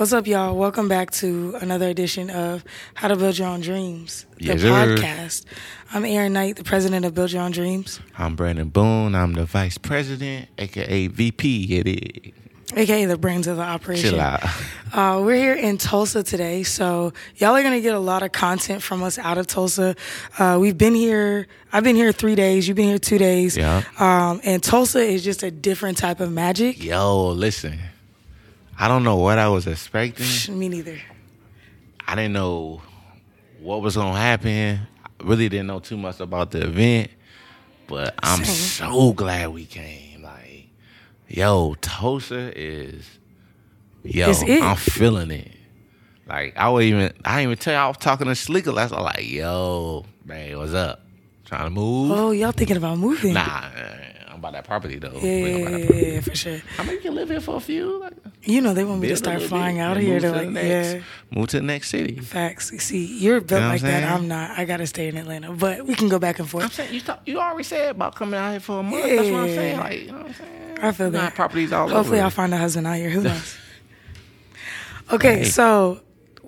What's up, y'all? Welcome back to another edition of How to Build Your Own Dreams, the Yes, podcast. I'm Erinn Knight, the president of Build Your Own Dreams, I'm Brandon Boone. I'm the vice president, aka VP. It is. aka the brains of the operation. Chill out. Uh, we're here in Tulsa today, so y'all are gonna get a lot of content from us out of Tulsa. Uh, we've been here. I've been here three days. You've been here two days. Yeah. Um, and Tulsa is just a different type of magic. Yo, listen. I don't know what I was expecting. Me neither. I didn't know what was gonna happen. I really didn't know too much about the event, but I'm Same. so glad we came. Like, yo, Tulsa is, yo. I'm feeling it. Like, I would even, I didn't even tell you I was talking to Sleeker last. I'm like, yo, man, what's up? Trying to move? Oh, y'all thinking about moving? Nah, I'm about that property though. Yeah, yeah, don't yeah, buy yeah, for sure. I mean, you can live here for a few. Like, You know they want me to start flying bit, out here to the like, next- yeah. Move to the next city. Facts. See, you're built You know like I'm that. I'm not. I gotta stay in Atlanta, but we can go back and I'm forth. saying you talk, you already said about coming out here for a month. That's what I'm saying. Like, you know what I'm saying? I feel got that. Properties all Hopefully, over. I'll find a husband out here. Who knows? Okay, so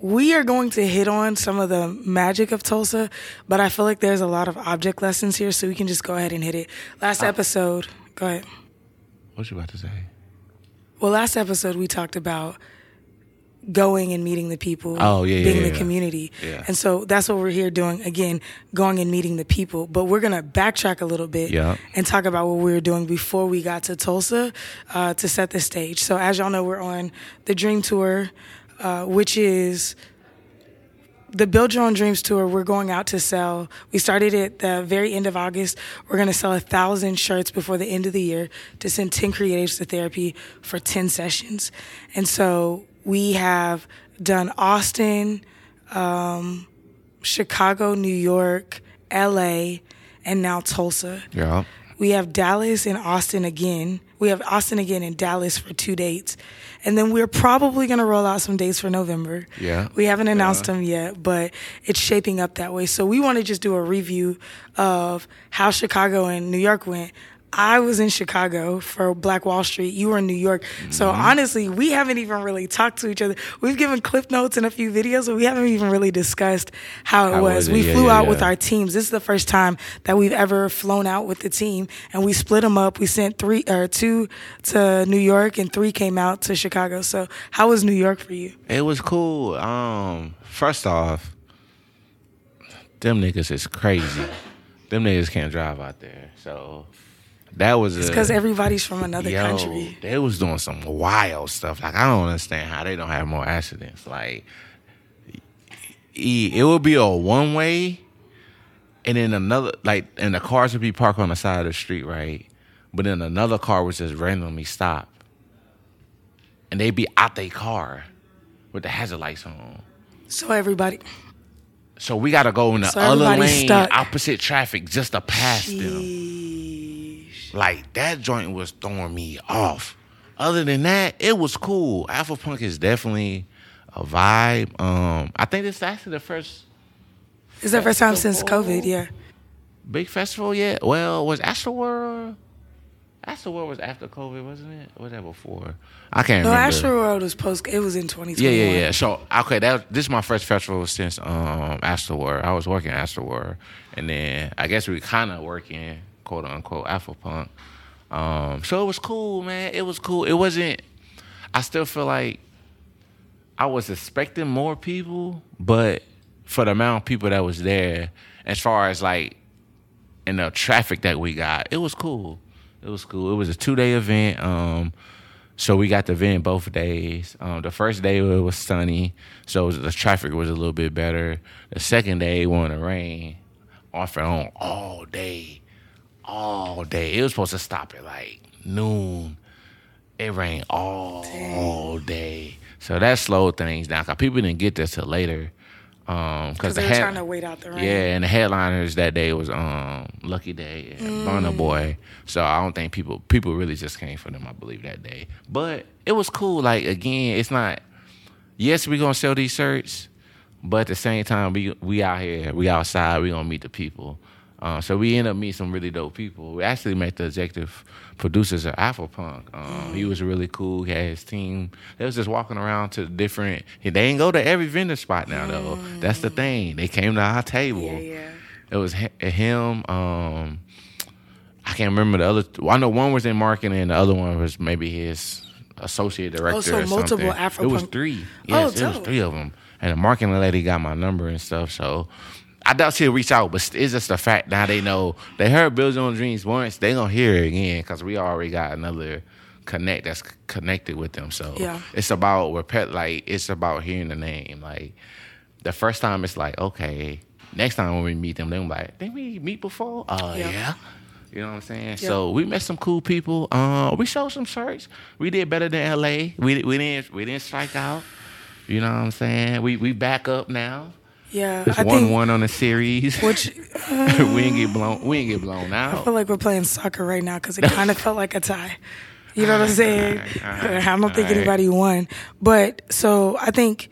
we are going to hit on some of the magic of Tulsa, but I feel like there's a lot of object lessons here, so we can just go ahead and hit it. Last Uh, episode, go ahead. What you about to say? Well, last episode we talked about going and meeting the people, Oh, yeah, yeah, being in yeah, the yeah. community, Yeah. and so that's what we're here doing again, going and meeting the people. But we're gonna backtrack a little bit Yeah. and talk about what we were doing before we got to Tulsa uh, to set the stage. So as y'all know, we're on the Dream Tour, uh, which is the Build Your Own Dreams tour, we're going out to sell. We started at the very end of August. We're going to sell a thousand shirts before the end of the year to send 10 creatives to therapy for 10 sessions. And so we have done Austin, um, Chicago, New York, LA, and now Tulsa. Yeah. We have Dallas and Austin again. We have Austin again and Dallas for two dates. And then we're probably going to roll out some dates for November. Yeah. We haven't announced them yet, but it's shaping up that way. So we want to just do a review of how Chicago and New York went. I was in Chicago for Black Wall Street. You were in New York. So Mm-hmm. honestly, we haven't even really talked to each other. We've given clip notes and a few videos, but we haven't even really discussed how it How was. was it? We Yeah, flew yeah, out with our teams. This is the first time that we've ever flown out with the team, and we split them up. We sent three or two to New York, and three came out to Chicago. So, how was New York for you? It was cool. Um, first off, them niggas is crazy. them niggas can't drive out there. So that was It's because everybody's from another Yo, country. They was doing some wild stuff. Like I don't understand how they don't have more accidents. Like it would be a one way, and then another like, and the cars would be parked on the side of the street, right? But then another car would just randomly stop, and they'd be out their car with the hazard lights on. So everybody, So we got to go in the So other lane, stuck. opposite traffic, just to pass them. Like that joint was throwing me off. Other than that, it was cool. Afropunk is definitely a vibe. Um, I think this is actually the first It's the first time since COVID. Yeah. big festival yet. Well, was Astroworld? Astroworld was after COVID, wasn't it? Or was that before? I can't No, remember. Astro World was post. It was in 2021. Yeah, yeah, yeah. So okay, that this is my first festival since um Astroworld. I was working Astroworld, and then I guess we kind of working quote unquote Afropunk. Um, so it was cool, man. It was cool. It wasn't. I still feel like I was expecting more people, but for the amount of people that was there, as far as like and the traffic that we got, it was cool. It was cool. It was a two day event. Um, so we got the event both days. Um, the first day it was sunny, so the traffic was a little bit better. The second day it wanted to rain off and on all day, all day. It was supposed to stop at like noon. It rained all all day, so that slowed things down. Cause people didn't get this till later. Um, Because the they were head- trying to wait out the rain. yeah, and the headliners that day was um Lucky Daye and Burna Boy. So I don't think people people really just came for them, I believe, that day. But it was cool. Like again, it's not yes, we're gonna sell these shirts, but at the same time we we out here, we outside, we gonna meet the people. Uh, so we ended up meeting some really dope people. We actually met the executive producers of Afropunk. Um, Mm. He was really cool. He had his team. They was just walking around to different. They ain't go to every vendor spot now though. That's the thing. They came to our table. Mm. Yeah, yeah. It was hi- him. Um, I can't remember the other. Well, I know one was in marketing, and the other one was maybe his associate director. Oh, so or multiple It was three. Oh, Yes, it was three of them, and the marketing lady got my number and stuff. So. I doubt she'll reach out, but it's just the fact now they know they heard Bills on Dreams once, they gonna hear it again because we already got another connect that's connected with them. So Yeah. it's about repet like it's about hearing the name. Like the first time it's like, okay, next time when we meet them, they're like, didn't we meet before? Uh Yeah. yeah. You know what I'm saying? So we met some cool people. Uh, we showed some shirts. We did better than LA. We we didn't we didn't strike out. You know what I'm saying? We we back up now. Yeah, It's I one think one on a series. which we didn't get blown. We didn't get blown out. I feel like we're playing soccer right now because it kind of felt like a tie. You know what I'm saying? I don't think Alright. anybody won, but so I think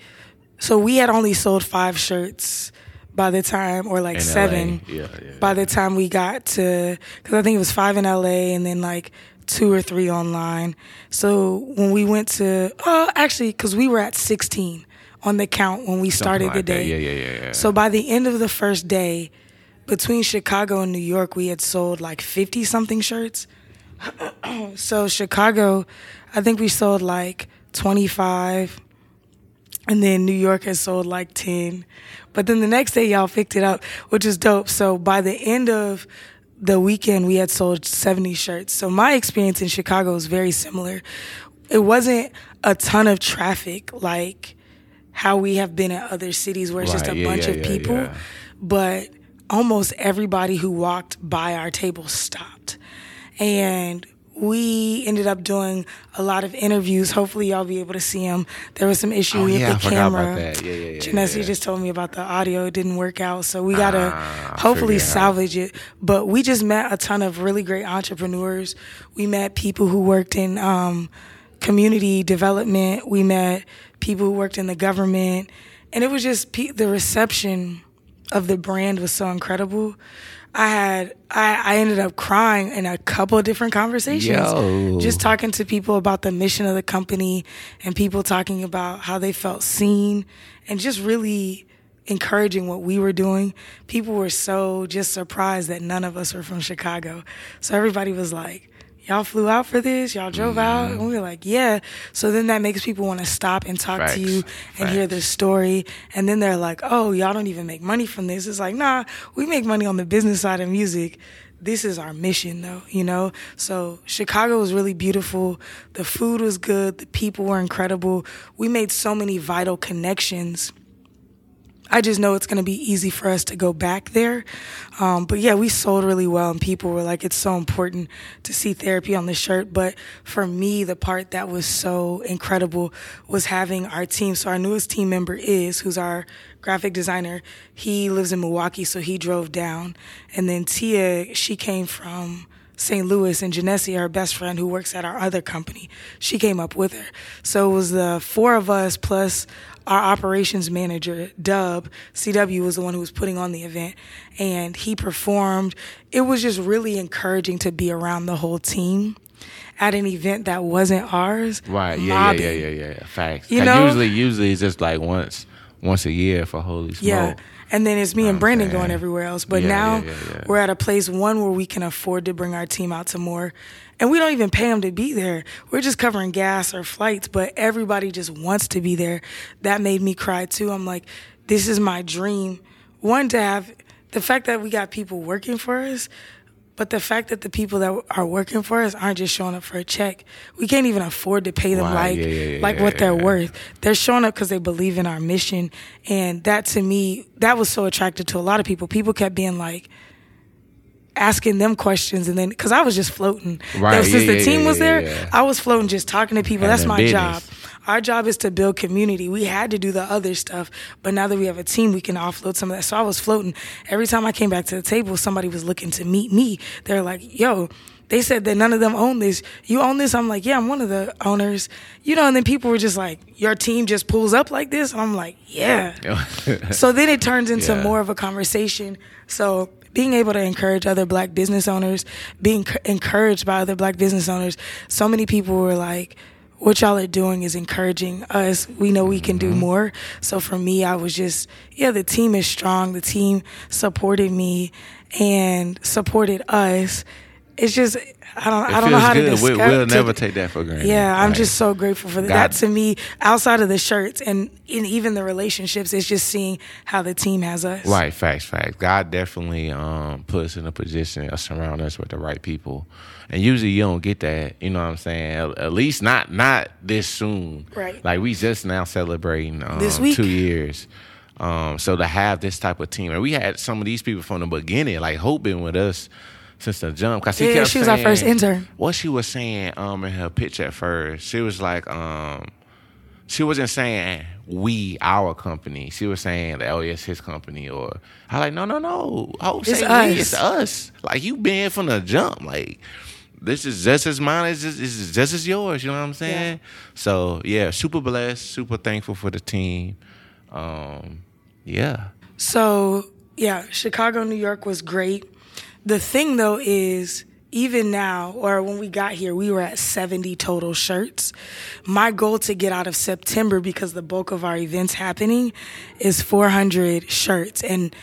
so. We had only sold five shirts by the time, or like In seven. Yeah, yeah. By the time we got to, because I think it was five in LA and then like two or three online. So when we went to, oh, actually, because we were at 16 on the count when we started Something the day. Yeah, yeah, yeah, yeah. So by the end of the first day, between Chicago and New York, we had sold like 50 something shirts. so Chicago, I think we sold like 25. And then New York has sold like 10. But then the next day, y'all picked it up, which is dope. So by the end of the weekend, we had sold 70 shirts. So my experience in Chicago was very similar. It wasn't a ton of traffic like how we have been at other cities where it's just a yeah, bunch yeah, of people. yeah. But almost everybody who walked by our table stopped. And we ended up doing a lot of interviews. Hopefully, y'all be able to see them. There was some issue Oh, with yeah, I the about camera. that. Yeah, yeah, yeah, Janessa just told me about the audio. It didn't work out. So we got to Ah, hopefully figure it out. salvage it. But we just met a ton of really great entrepreneurs. We met people who worked in um, community development. We met people who worked in the government. And it was just pe- the reception of the brand was so incredible. I had I, I ended up crying in a couple of different conversations. Yo. Just talking to people about the mission of the company and people talking about how they felt seen and just really encouraging what we were doing. People were so just surprised that none of us were from Chicago. So everybody was like, Y'all flew out for this? Y'all drove out? Mm-hmm. And we were like, Yeah. So then that makes people want to stop and talk Facts. to you and hear Facts. the story. And then they're like, Oh, y'all don't even make money from this. It's like, nah, we make money on the business side of music this is our mission though, you know? So Chicago was really beautiful. The food was good. The people were incredible. We made so many vital connections. I just know it's going to be easy for us to go back there. Um, but yeah, we sold really well, and people were like, it's so important to see therapy on the shirt. But for me, the part that was so incredible was having our team. So, our newest team member is, who's our graphic designer, he lives in Milwaukee, so he drove down. And then Tia, she came from St. Louis, and Janessia, her best friend who works at our other company, she came up with her. So it was the four of us plus our operations manager, Dub, CW was the one who was putting on the event, and he performed. It was just really encouraging to be around the whole team at an event that wasn't ours. Right. Yeah. mobbing. Yeah. Yeah. Yeah. Yeah. Facts. You know? usually, usually it's just like once, once a year for Holy Smoke. Yeah. And then it's me and Brandon going everywhere else. But Yeah, now yeah, yeah, yeah. we're at a place, one, where we can afford to bring our team out to more. And we don't even pay them to be there. We're just covering gas or flights, but everybody just wants to be there. That made me cry too. I'm like, this is my dream. One, to have the fact that we got people working for us, but the fact that the people that are working for us aren't just showing up for a check. We can't even afford to pay them Right, like yeah, yeah, like yeah, what they're worth. They're showing up because they believe in our mission, and that to me, that was so attractive to a lot of people. People kept being like asking them questions, and then because I was just floating. Right, Since the team was there. I was floating, just talking to people. That's my business. job. Our job is to build community. We had to do the other stuff, but now that we have a team, we can offload some of that. So I was floating. Every time I came back to the table, somebody was looking to meet me. They're like, yo, they said that none of them own this. You own this? I'm like, yeah, I'm one of the owners. You know, and then people were just like, your team just pulls up like this? And I'm like, yeah. so then it turns into Yeah. more of a conversation. So being able to encourage other black business owners, being c- encouraged by other black business owners. So many people were like, what y'all are doing is encouraging us. We know we can do more. So for me, I was just, yeah, the team is strong. The team supported me and supported us. It's just, I don't, It I don't know how to good. describe. We, will never take that for granted. yeah, I'm just so grateful for that. God- That to me, outside of the shirts and in even the relationships, it's just seeing how the team has us. Right, facts, facts. God definitely um, puts us in a position to surround us with the right people, and usually you don't get that. You know what I'm saying? At, at least not not this soon. Right. Like we just now celebrating um, This week. two years. Um, so to have this type of team, and we had some of these people from the beginning, like Hope been with us since the jump. Cause he Yeah, she was our first intern. What she was saying um, in her pitch at first, she was like, um, she wasn't saying we our company. She was saying that oh it's his company or I like no no no. Hope It's us. it's us. Like you been from the jump. Like this is just as mine as is just as yours. You know what I'm saying? Yeah. So yeah, super blessed, super thankful for the team. Um, yeah. So yeah, Chicago, New York was great. The thing though is even now, or when we got here, we were at 70 total shirts. My goal to get out of September, because the bulk of our events happening, is 400 shirts. And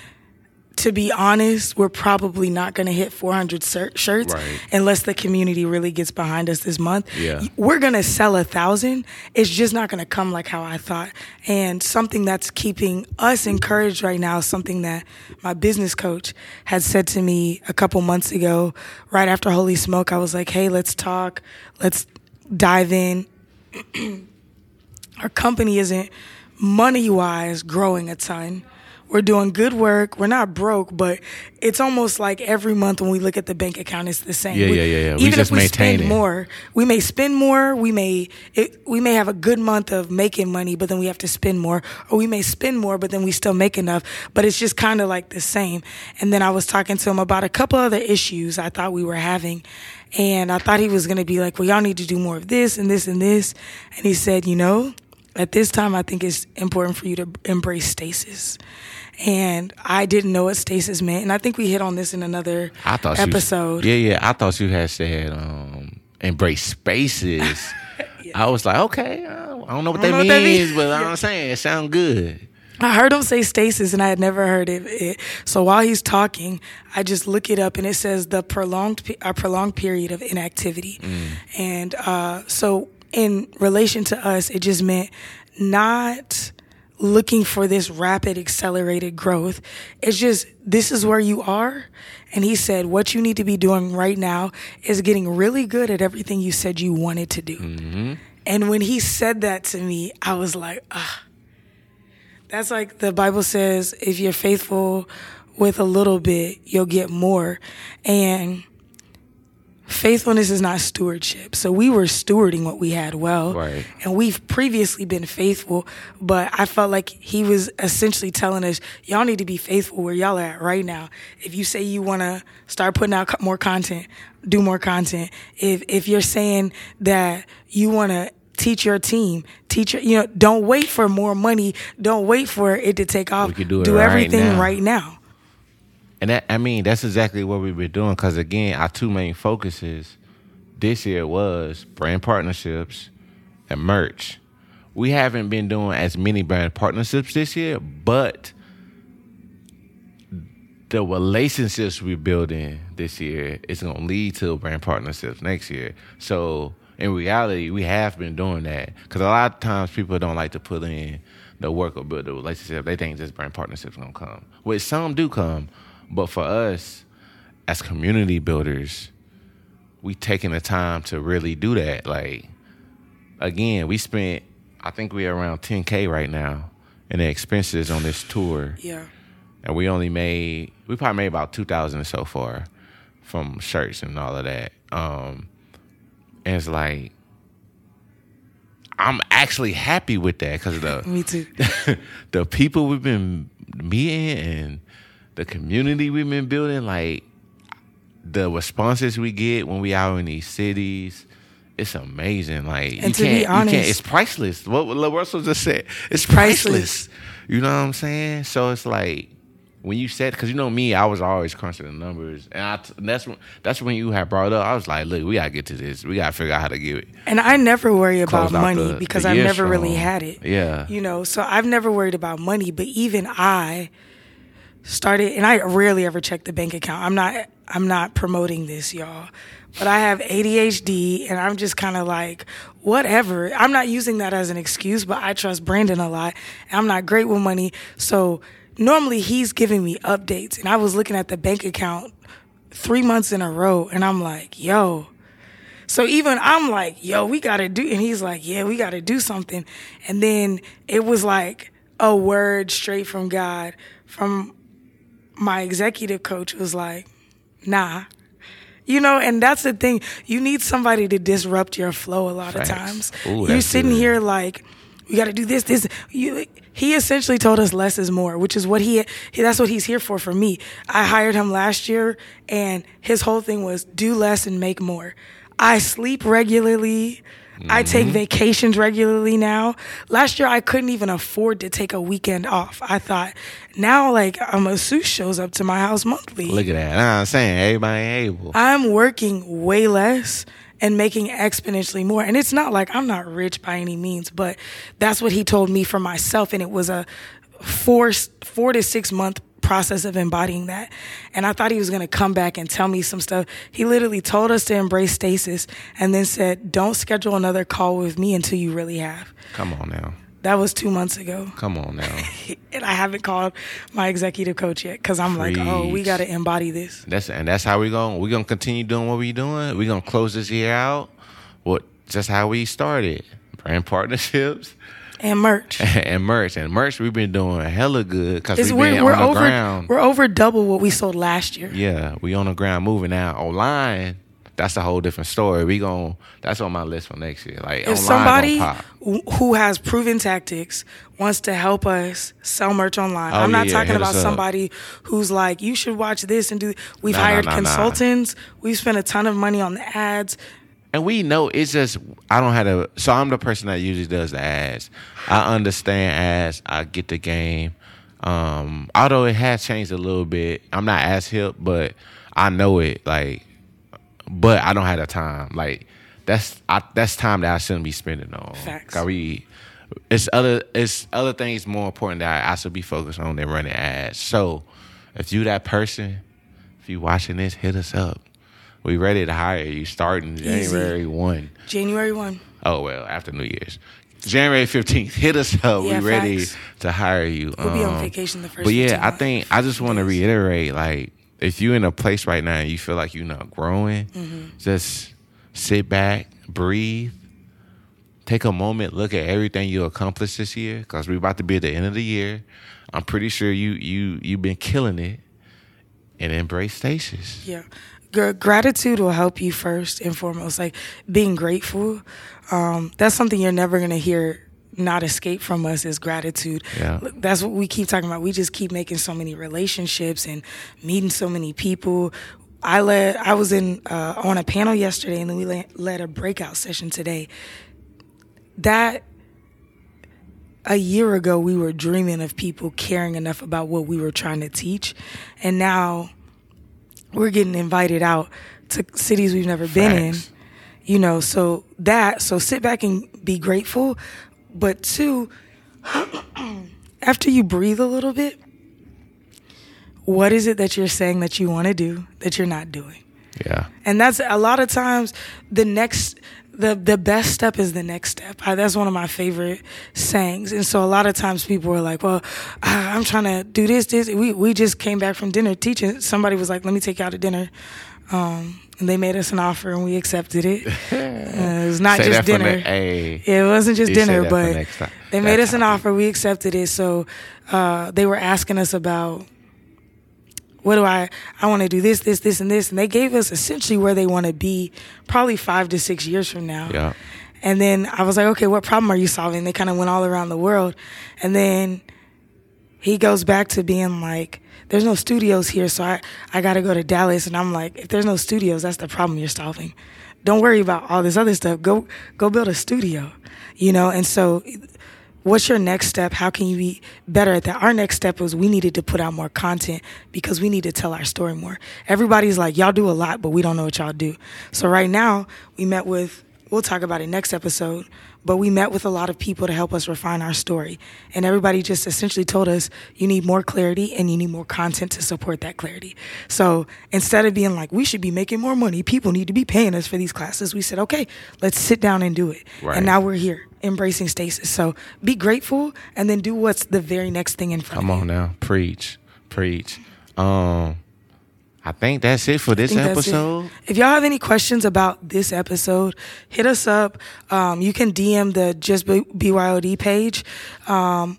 to be honest, we're probably not going to hit 400 cer- shirts Right. unless the community really gets behind us this month. Yeah. We're going to sell a thousand. It's just not going to come like how I thought. And something that's keeping us encouraged right now, is something that my business coach had said to me a couple months ago, right after Holy Smoke. I was like, hey, let's talk. Let's dive in. Our company isn't money wise growing a ton. We're doing good work. We're not broke, but it's almost like every month when we look at the bank account, it's the same. Yeah, We- yeah, yeah, yeah. We Even just if we maintain spend it. more, we may spend more. We may it, we may have a good month of making money, but then we have to spend more, or we may spend more, but then we still make enough. But it's just kind of like the same. And then I was talking to him about a couple other issues I thought we were having, and I thought he was going to be like, "Well, y'all need to do more of this and this and this," and he said, "You know." At this time, I think it's important for you to embrace stasis. And I didn't know what stasis meant. And I think we hit on this in another I thought you- episode. yeah, yeah. I thought you had said um, embrace spaces. I was like, okay, I don't know what, I don't that, know what that means, means. but I'm saying it sounds good. I heard him say stasis and I had never heard of it. So while he's talking, I just look it up and it says the prolonged a prolonged period of inactivity. And uh, so in relation to us, it just meant not looking for this rapid accelerated growth. It's just this is where you are. And he said what you need to be doing right now is getting really good at everything you said you wanted to do. And when he said that to me, I was like, ah. That's like the Bible says if you're faithful with a little bit, you'll get more. And faithfulness is not stewardship. So we were stewarding what we had well. Right. And we've previously been faithful, but I felt like he was essentially telling us, y'all need to be faithful where y'all are at right now. If you say you want to start putting out more content, do more content. If if you're saying that you want to teach your team, teach your, you know, don't wait for more money, don't wait for it to take off. Do it right everything now. right now. And that, I mean, that's exactly what we've been doing. Because again, our two main focuses this year was brand partnerships and merch. We haven't been doing as many brand partnerships this year, but the relationships we're building this year is going to lead to brand partnerships next year. So in reality, we have been doing that because a lot of times people don't like to put in the work or build the relationship. They think just brand partnerships going to come, which some do come, but for us as community builders, we taking the time to really do that. Like again, we spent I think we're around 10k right now in the expenses on this tour Yeah. and we only made we probably made about two thousand so far from shirts and all of that. Um, and it's like I'm actually happy with that because the Me too. the people we've been meeting and the community we've been building, like the responses we get when we out in these cities. It's amazing. Like you to can't, be you can't. It's priceless. What what Russell just said. It's priceless. priceless. You know what I'm saying? So it's like when you said, because you know me, I was always crunching the numbers, and, I, and that's when that's when you had brought up. I was like, look, we gotta get to this. We gotta figure out how to get it. And I never worry about money the- because the I've never really had it. Yeah. You know, so I've never worried about money, but even I started and I rarely ever check the bank account. I'm not I'm not promoting this, y'all. But I have ADHD and I'm just kind of like whatever. I'm not using that as an excuse, but I trust Brandon a lot. I'm not great with money. So normally he's giving me updates and I was looking at the bank account 3 months in a row and I'm like, "Yo, so even I'm like, yo, we gotta do, and he's like, yeah, we gotta do something. And then it was like a word straight from God, from my executive coach was like, nah. You know, and that's the thing. You need somebody to disrupt your flow a lot Facts. of times. Ooh, You're sitting good. here like, we got to do this, this. You, he essentially told us less is more, which is what he, he, that's what he's here for for me. I hired him last year, and his whole thing was do less and make more. I sleep regularly. I take Mm-hmm. vacations regularly now. Last year, I couldn't even afford to take a weekend off. I thought now, like, a masseuse shows up to my house monthly. Look at that. Nah, I'm saying everybody able. I'm working way less and making exponentially more. And it's not like I'm not rich by any means, but that's what he told me for myself. And it was a four, four to six month process of embodying that. And I thought he was going to come back and tell me some stuff. He literally told us to embrace stasis and then said, don't schedule another call with me until you really have. Come on now. That was two months ago. Come on now. And I haven't called my executive coach yet because I'm like, oh, we got to embody this. That's and that's how we're going. We're gonna continue doing what we're doing. We're gonna close this year out. What just how we started. Brand partnerships And merch. and merch and merch. We've been doing hella good because we've we're been we're on the over ground. we're over double what we sold last year. Yeah, we on the ground moving now. Online, that's a whole different story. We gon' that's on my list for next year. Like If online somebody gonna pop. wh- who has proven tactics wants to help us sell merch online, Oh, I'm not yeah, talking about somebody who's like, you should watch this and do. We've nah, hired nah, nah. consultants. We've spent a ton of money on the ads. And we know it's just I don't have to. So I'm the person that usually does the ads. I understand ads. I get the game. Um, although it has changed a little bit, I'm not as hip, but I know it. Like, but I don't have the time. Like that's I, that's time that I shouldn't be spending on. Facts. 'Cause we, it's other it's other things more important that I should be focused on than running ads. So if you that person, if you watching this, hit us up. We ready to hire you starting January one. January one. Oh well, after New Year's. January fifteenth. Hit us up. Yeah, we ready facts. to hire you. We'll be on Um, vacation the first But yeah, 15 I think I just want to reiterate, like, if you're in a place right now and you feel like you're not growing, Mm-hmm. just sit back, breathe, take a moment, look at everything you accomplished this year, because we're about to be at the end of the year. I'm pretty sure you you you've been killing it, and embrace stasis. Yeah. Gr- gratitude will help you first and foremost. Like being grateful, um, that's something you're never going to hear not escape from us is gratitude. Yeah. That's what we keep talking about. We just keep making so many relationships and meeting so many people. I led, I was in, uh, on a panel yesterday and then we led a breakout session today. That a year ago we were dreaming of people caring enough about what we were trying to teach and now we're getting invited out to cities we've never been in. You know so that so sit back and be grateful. But two after you breathe a little bit what is it that you're saying that you want to do that you're not doing? Yeah. and that's a lot of times the next the the best step is the next step. I, that's one of my favorite sayings. And so a lot of times people are like, "Well, ah, I'm trying to do this this." We we just came back from dinner teaching. Somebody was like, "Let me take you out to dinner." Um, and they made us an offer and we accepted it. Uh, it was not just dinner. ne- hey. It wasn't just dinner, but they made That's us an offer. We accepted it. So uh, they were asking us about what do I I want to do this, this, this, and this, and they gave us essentially where they want to be, probably five to six years from now. Yeah. And then I was like, okay, what problem are you solving? They kind of went all around the world, and then he goes back to being like, there's no studios here, so I I got to go to Dallas, and I'm like, if there's no studios, that's the problem you're solving. Don't worry about all this other stuff. Go go build a studio, you know. And so what's your next step? How can you be better at that? Our next step was we needed to put out more content because we need to tell our story more. Everybody's like, y'all do a lot, but we don't know what y'all do. So right now, we met with, we'll talk about it next episode, but we met with a lot of people to help us refine our story. And everybody just essentially told us you need more clarity and you need more content to support that clarity. So instead of being like, we should be making more money, people need to be paying us for these classes, we said, okay, let's sit down and do it. Right. And now we're here embracing stasis. So be grateful and then do what's the very next thing in front Come of you. Come on now, preach, preach. Um, I think that's it for this think that's it. episode. If y'all have any questions about this episode, hit us up. Um, you can DM the Just B- BYOD page. Um,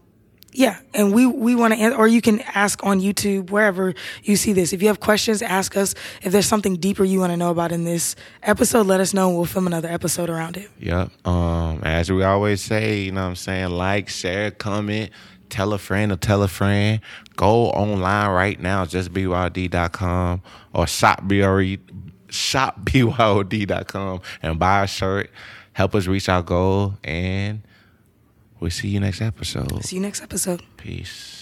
yeah, and we we want to, or you can ask on YouTube wherever you see this. If you have questions, ask us. If there's something deeper you want to know about in this episode, let us know, and we'll film another episode around it. Yep. Um, as we always say, you know what I'm saying? Like, share, comment, tell a friend or tell a friend. Go online right now, just BYOD.com or shop BRE shopbyd.com and buy a shirt. Help us reach our goal and we'll see you next episode. See you next episode. Peace.